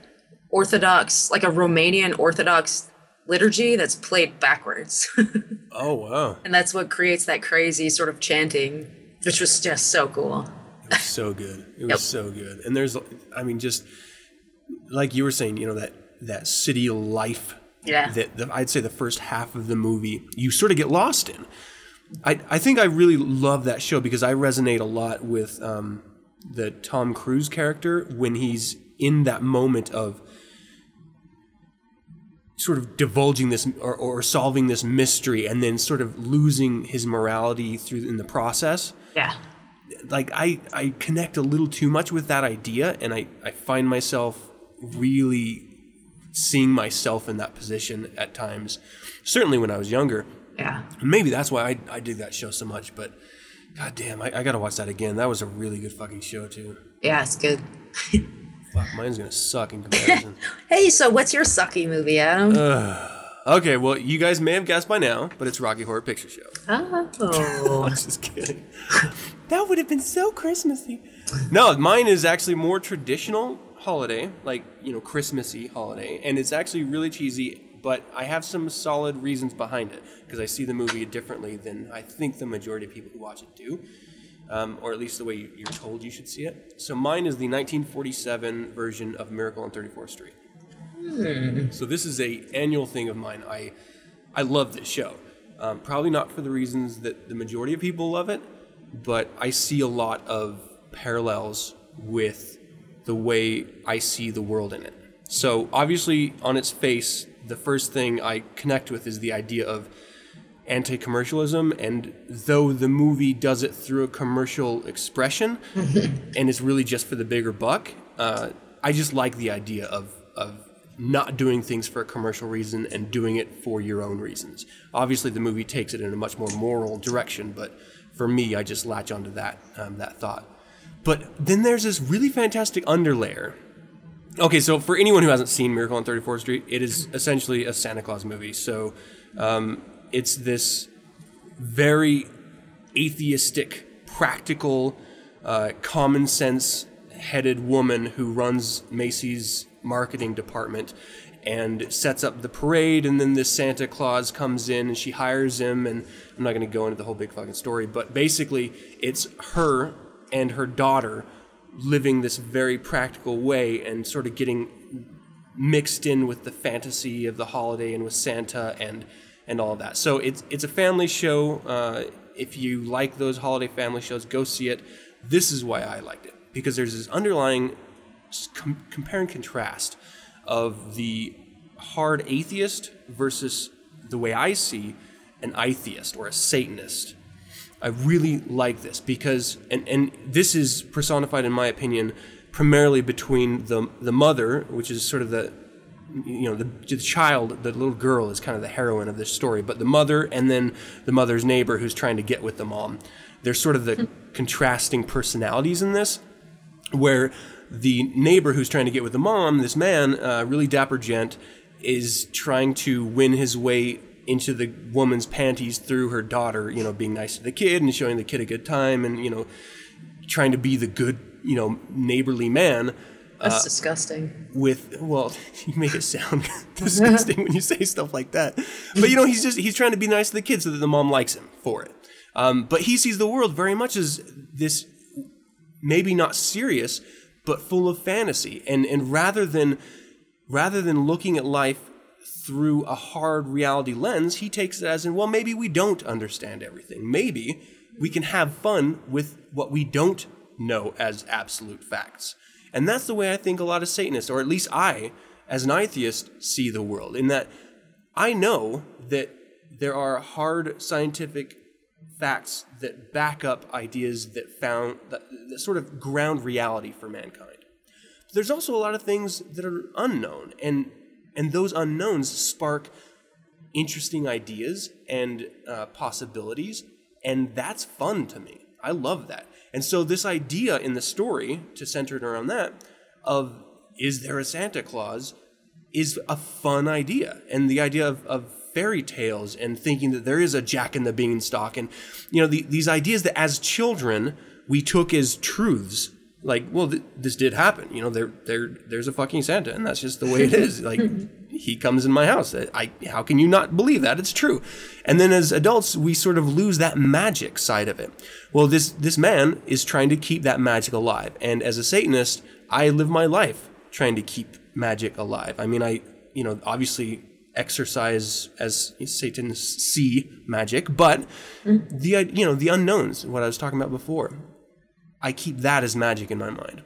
Orthodox, like a Romanian Orthodox liturgy that's played backwards, <laughs> Oh wow, and that's what creates that crazy sort of chanting, which was just so cool. It was so good. It was Yep. so good. And there's, I mean, just like you were saying, you know that that city life. Yeah. That the, I'd say the first half of the movie you sort of get lost in. I I think I really love that show because I resonate a lot with um, the Tom Cruise character when he's in that moment of sort of divulging this or, or solving this mystery and then sort of losing his morality through in the process Yeah. Like I, I connect a little too much with that idea and I, I find myself really seeing myself in that position at times certainly when i was younger Yeah. maybe that's why I, I dig that show so much but god damn I, I gotta watch that again that was a really good fucking show too Yeah, it's good. fuck mine's gonna suck in comparison <laughs> Hey, so what's your sucky movie, Aden? Ugh. Okay well you guys may have guessed by now but it's rocky horror picture show oh. <laughs> I'm just kidding. That would have been so Christmassy. No, mine is actually more traditional holiday, like, you know, Christmassy holiday. And it's actually really cheesy, but I have some solid reasons behind it because I see the movie differently than I think the majority of people who watch it do. Um, or at least the way you- you're told you should see it. So mine is the 1947 version of Miracle on 34th Street. Hmm. So this is a annual thing of mine. I I love this show. Um, probably not for the reasons that the majority of people love it, but I see a lot of parallels with the way I see the world in it. So obviously, on its face, the first thing I connect with is the idea of anti-commercialism and though the movie does it through a commercial expression <laughs> and it's really just for the bigger buck uh, i just like the idea of, of not doing things for a commercial reason and doing it for your own reasons. Obviously the movie takes it in a much more moral direction but for me i just latch onto that um, that thought. But then there's this really fantastic underlayer. Okay, so for anyone who hasn't seen Miracle on 34th Street, it is essentially a Santa Claus movie. So um, it's this very atheistic, practical, uh, common sense headed woman who runs Macy's marketing department and sets up the parade. And then this Santa Claus comes in and she hires him. And I'm not going to go into the whole big fucking story, but basically, it's her and her daughter living this very practical way and sort of getting mixed in with the fantasy of the holiday and with Santa and and all of that. So it's it's a family show. Uh, if you like those holiday family shows, go see it. This is why I liked it because there's this underlying com- compare and contrast of the hard atheist versus the way I see an atheist or a Satanist. I really like this because, and, and this is personified, in my opinion, primarily between the the mother, which is sort of the, you know, the, the child, the little girl is kind of the heroine of this story, but the mother and then the mother's neighbor who's trying to get with the mom. They're sort of the hmm. contrasting personalities in this, where the neighbor who's trying to get with the mom, this man, uh, really dapper gent, is trying to win his way into the woman's panties through her daughter, you know, being nice to the kid and showing the kid a good time and, you know, trying to be the good, you know, neighborly man. That's uh, disgusting. with well <laughs> you make it sound <laughs> disgusting when you say stuff like that but you know he's just he's trying to be nice to the kid so that the mom likes him for it um, but he sees the world very much as this maybe not serious but full of fantasy and and rather than rather than looking at life through a hard reality lens he takes it as in well maybe we don't understand everything maybe we can have fun with what we don't know as absolute facts and that's the way I think a lot of Satanists, or at least I, as an atheist, see the world. In that I know that there are hard scientific facts that back up ideas that found that, that sort of ground reality for mankind. There's also a lot of things that are unknown, and and those unknowns spark interesting ideas and uh, possibilities, and that's fun to me. I love that. And so this idea in the story, to center it around that, of is there a Santa Claus, is a fun idea, and the idea of, of fairy tales and thinking that there is a Jack in the Beanstalk, and you know the, these ideas that as children we took as truths. Like, well, th- this did happen. You know, there, there, there's a fucking Santa, and that's just the way it is. <laughs> Like, he comes in my house. Uh, I, how can you not believe that? It's true. And then as adults, we sort of lose that magic side of it. Well, this this man is trying to keep that magic alive, and as a Satanist, I live my life trying to keep magic alive. I mean, I, you know, obviously exercise as Satanists see magic, but the you know the unknowns, what I was talking about before, I keep that as magic in my mind.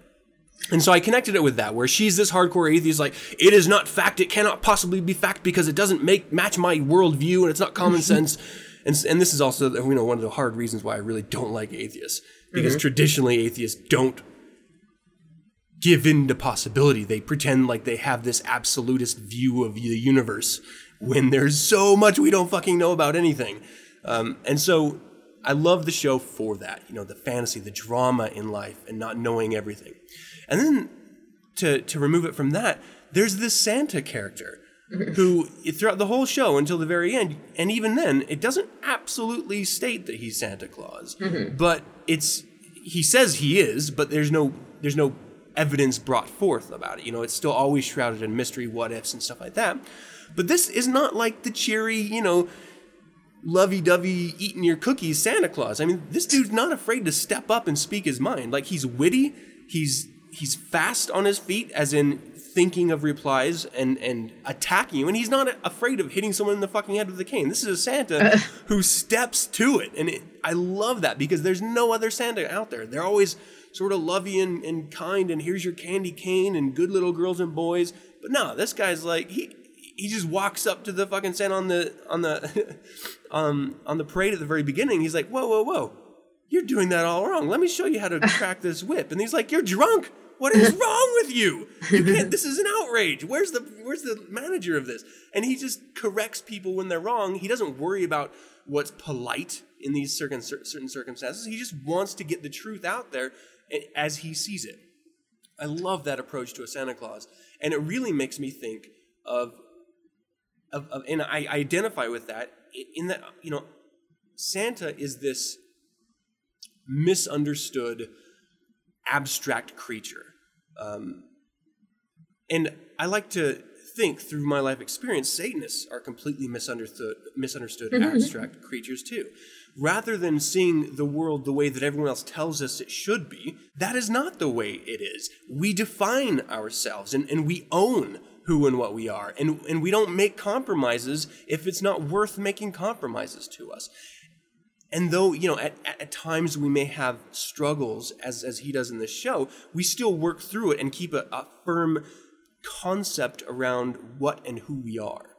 And so I connected it with that, where she's this hardcore atheist, like it is not fact, it cannot possibly be fact because it doesn't make match my worldview and it's not common <laughs> sense. And and this is also you know one of the hard reasons why I really don't like atheists because Mhm. traditionally atheists don't give in to possibility. They pretend like they have this absolutist view of the universe when there's so much we don't fucking know about anything. Um, and so I love the show for that. You know, the fantasy, the drama in life, and not knowing everything. And then to to remove it from that, there's this Santa character <laughs> who throughout the whole show until the very end, and even then, it doesn't absolutely state that he's Santa Claus, Mhm. but it's he says he is, but there's no there's no evidence brought forth about it. You know, it's still always shrouded in mystery, what ifs, and stuff like that. But this is not like the cheery, you know, lovey-dovey eating your cookies Santa Claus. I mean, this dude's not afraid to step up and speak his mind. Like he's witty, he's he's fast on his feet as in thinking of replies and and attacking you and he's not afraid of hitting someone in the fucking head with a cane. This is a Santa uh. who steps to it and it, I love that because there's no other Santa out there. They're always sort of lovey and, and kind and here's your candy cane and good little girls and boys. But no, this guy's like he he just walks up to the fucking Santa on the on the <laughs> um on the parade at the very beginning. He's like, "Whoa, whoa, whoa! You're doing that all wrong. Let me show you how to <laughs> crack this whip." And he's like, "You're drunk. What is wrong with you? You can't. This is an outrage. Where's the Where's the manager of this?" And he just corrects people when they're wrong. He doesn't worry about what's polite in these certain certain circumstances. He just wants to get the truth out there as he sees it. I love that approach to a Santa Claus, and it really makes me think of of, of and I identify with that in that you know Santa is this misunderstood abstract creature, um, and I like to think through my life experience, Satanists are completely misunderstood, misunderstood Mhm. abstract creatures too. Rather than seeing the world the way that everyone else tells us it should be, that is not the way it is. We define ourselves and, and we own who and what we are. And, and we don't make compromises if it's not worth making compromises to us. And though, you know, at, at times we may have struggles, as, as he does in this show, we still work through it and keep a, a firm concept around what and who we are.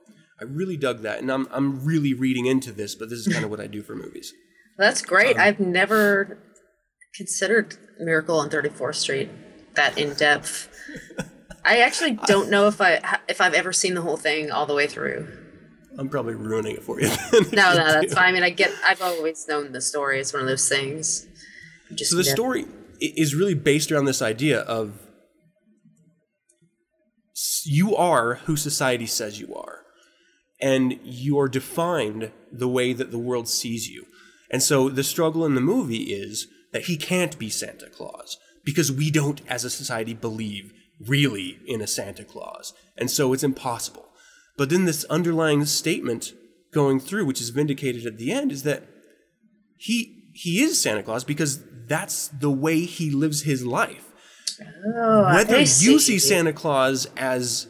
I really dug that. And I'm, I'm really reading into this, but this is kind of what I do for movies. <laughs> That's great. Um, I've never considered Miracle on 34th Street that in depth. <laughs> I actually don't know if I if I've ever seen the whole thing all the way through. I'm probably ruining it for you. No, no, that's <laughs> fine. I mean, I get. I've always known the story. It's one of those things. Just so the story is really based around this idea of you are who society says you are and you are defined the way that the world sees you and so the struggle in the movie is that he can't be santa claus because we don't as a society believe really in a santa claus and so it's impossible but then this underlying statement going through which is vindicated at the end is that he he is Santa Claus because that's the way he lives his life. Oh, Whether I you see. see Santa Claus as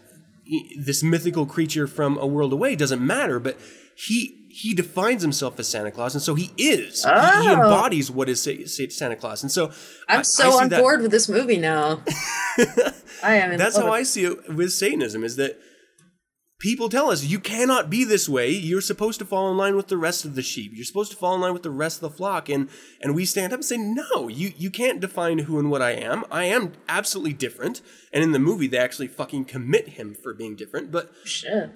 i- this mythical creature from a world away doesn't matter, but he he defines himself as Santa Claus, and so he is. He- He, Oh. embodies what is Sa- Sa- Santa Claus, and so I- I I'm so see on that- board with this movie now. <laughs> I am. That's how I see it with Satanism: is that people tell us you cannot be this way. You're supposed to fall in line with the rest of the sheep. You're supposed to fall in line with the rest of the flock. And and we stand up and say, no, you you can't define who and what I am. I am absolutely different. And in the movie, they actually fucking commit him for being different. But Shit.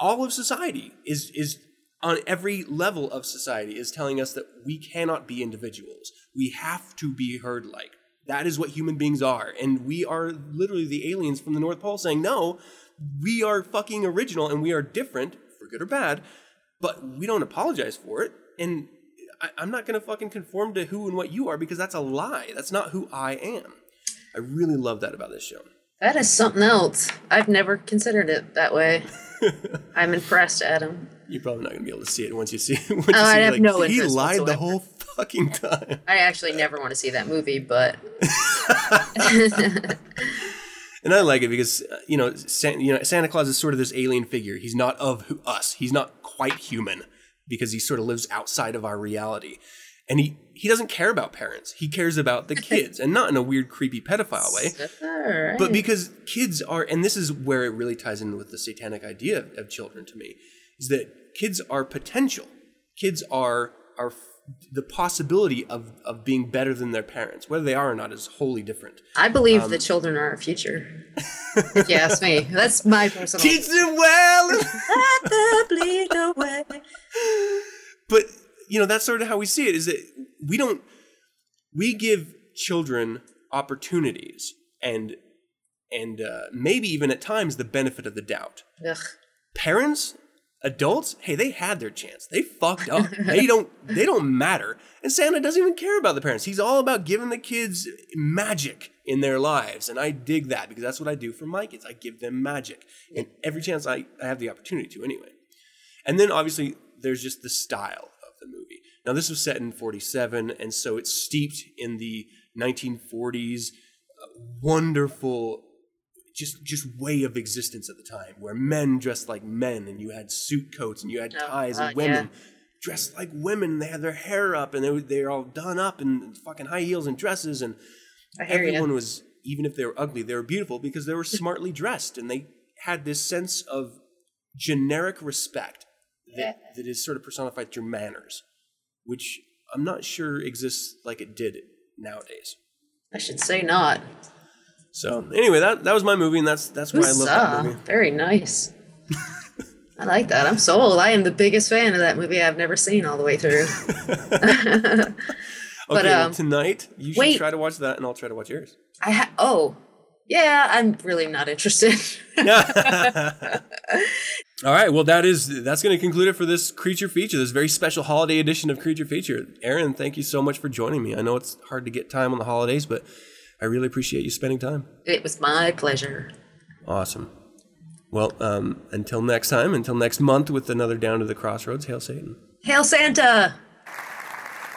all of society is is on every level of society is telling us that we cannot be individuals. We have to be herd like. That is what human beings are. And we are literally the aliens from the North Pole saying, no, we are fucking original and we are different, for good or bad, but we don't apologize for it. And I, I'm not going to fucking conform to who and what you are because that's a lie. That's not who I am. I really love that about this show. That is something else. I've never considered it that way. <laughs> I'm impressed, Aden. You're probably not going to be able to see it once you see <laughs> once Oh, you see I it, have like, no He lied the whole fucking time. I actually never want to see that movie, but <laughs> And I like it because uh, you know, San, you know, Santa Claus is sort of this alien figure. He's not of who, us. He's not quite human because he sort of lives outside of our reality. And he he doesn't care about parents. He cares about the <laughs> kids, and not in a weird, creepy pedophile way. Alright. But because kids are, and this is where it really ties in with the satanic idea of, of children to me, is that kids are potential. Kids are are the possibility of of being better than their parents. Whether they are or not is wholly different. I believe Um, the children are our future. <laughs> if you ask me, that's my personal. Teach them well. Let the bleed away. but you know that's sort of how we see it is that we don't we give children opportunities and and uh, maybe even at times the benefit of the doubt Ugh. parents adults hey they had their chance. They fucked up. They <laughs> don't they don't matter. And santa doesn't even care about the parents. He's all about giving the kids magic in their lives. And i dig that because that's what i do for my kids. I give them magic. And every chance i, I have the opportunity to anyway. And then obviously there's just the style of the movie. Now this was set in 47 and so it's steeped in the 1940s uh, wonderful just just way of existence at the time where men dressed like men and you had suit coats and you had ties uh, and women dressed like women and they had their hair up and they were they're all done up in fucking high heels and dresses and I hear ya. everyone was even if they were ugly they were beautiful because they were smartly dressed and they had this sense of generic respect that, that is sort of personified through manners, which I'm not sure exists like it did nowadays. I should say not. So anyway, that that was my movie, and that's that's why I love that movie. Very nice. <laughs> I like that. I'm sold. I am the biggest fan of that movie. I've never seen all the way through. <laughs> Okay, But, well, um, tonight you should wait. try to watch that, and I'll try to watch yours. I ha- oh, yeah. I'm really not interested. <laughs> All right, well that is that's going to conclude it for this creature feature, this very special holiday edition of Creature Feature. Erin, thank you so much for joining me. I know it's hard to get time on the holidays, but I really appreciate you spending time. it was my pleasure. Awesome. Well, um, until next time, until next month with another Down to the Crossroads, hail Satan. Hail Santa!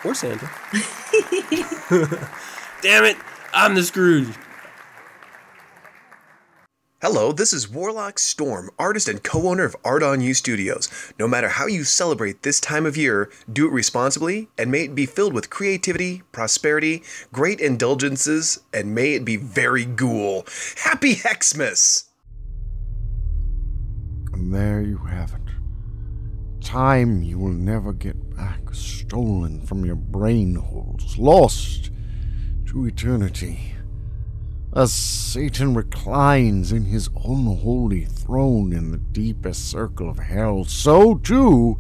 Or Santa. <laughs> Damn it, I'm the Scrooge. Hello, this is Warlock Storm, artist and co owner of Art on You Studios. No matter how you celebrate this time of year, do it responsibly and may it be filled with creativity, prosperity, great indulgences, and may it be very ghoul. Happy Hexmas! And there you have it. Time you will never get back, stolen from your brain holes, lost to eternity. As Satan reclines in his unholy throne in the deepest circle of hell, so too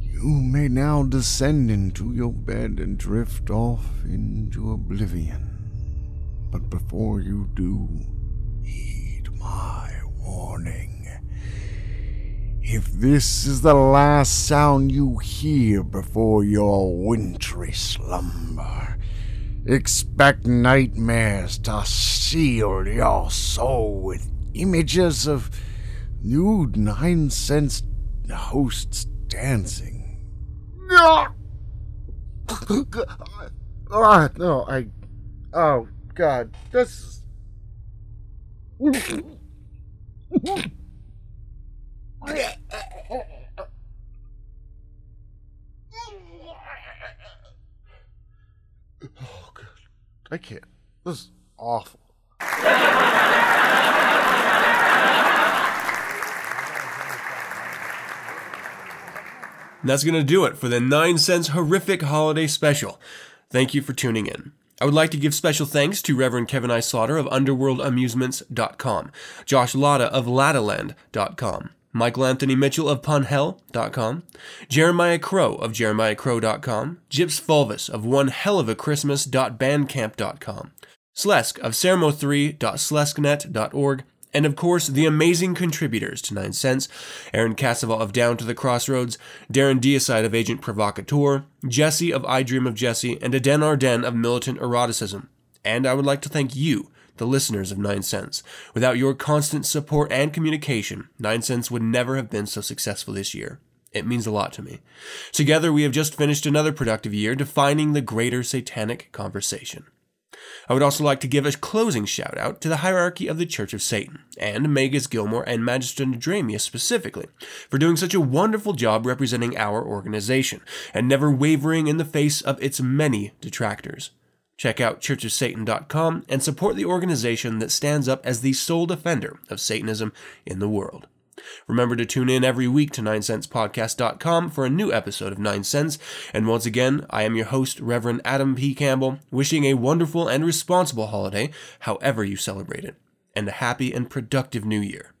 you may now descend into your bed and drift off into oblivion. But before you do, heed my warning. If this is the last sound you hear before your wintry slumber, expect nightmares to seal your soul with images of nude nine cents hosts dancing. Ah, <laughs> Ah, no, I. Oh, God. This. <laughs> I can't. This is awful. That's going to do it for the 9 Cents Horrific Holiday Special. Thank you for tuning in. I would like to give special thanks to Reverend Kevin I. Slaughter of UnderworldAmusements.com, Josh Latta of Lattaland.com, Michaelanthony Mitchell of Punhell.com, Jeremiah Crow of JeremiahCrow.com, Gyps Fulvus of OneHellOfAChristmas.bandcamp.com, Slesk of Sermo3.slesknet.org, and of course, the amazing contributors to 9 Cents Erin Cassavaugh of Down to the Crossroads, Darren Deicide of Agent Provocateur, Jessie of I Dream of Jessie, and Aden Ardennes of Militant Eroticism. And I would like to thank you, the listeners of 9 Cents. Without your constant support and communication, 9 Cents would never have been so successful this year. It means a lot to me. Together, we have just finished another productive year defining the greater satanic conversation. I would also like to give a closing shout out to the hierarchy of the Church of Satan, and Magus Gilmore and Magister Nadramia specifically, for doing such a wonderful job representing our organization, and never wavering in the face of its many detractors. Check out churchofsatan.com and support the organization that stands up as the sole defender of Satanism in the world. Remember to tune in every week to 9centspodcast.com for a new episode of 9 Cents. And once again, I am your host, Reverend Adam P. Campbell, wishing a wonderful and responsible holiday, however you celebrate it, and a happy and productive new year.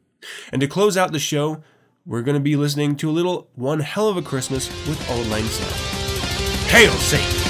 And to close out the show, we're going to be listening to a little One Hell of a Christmas with Auld Lang Syne. Hail Satan!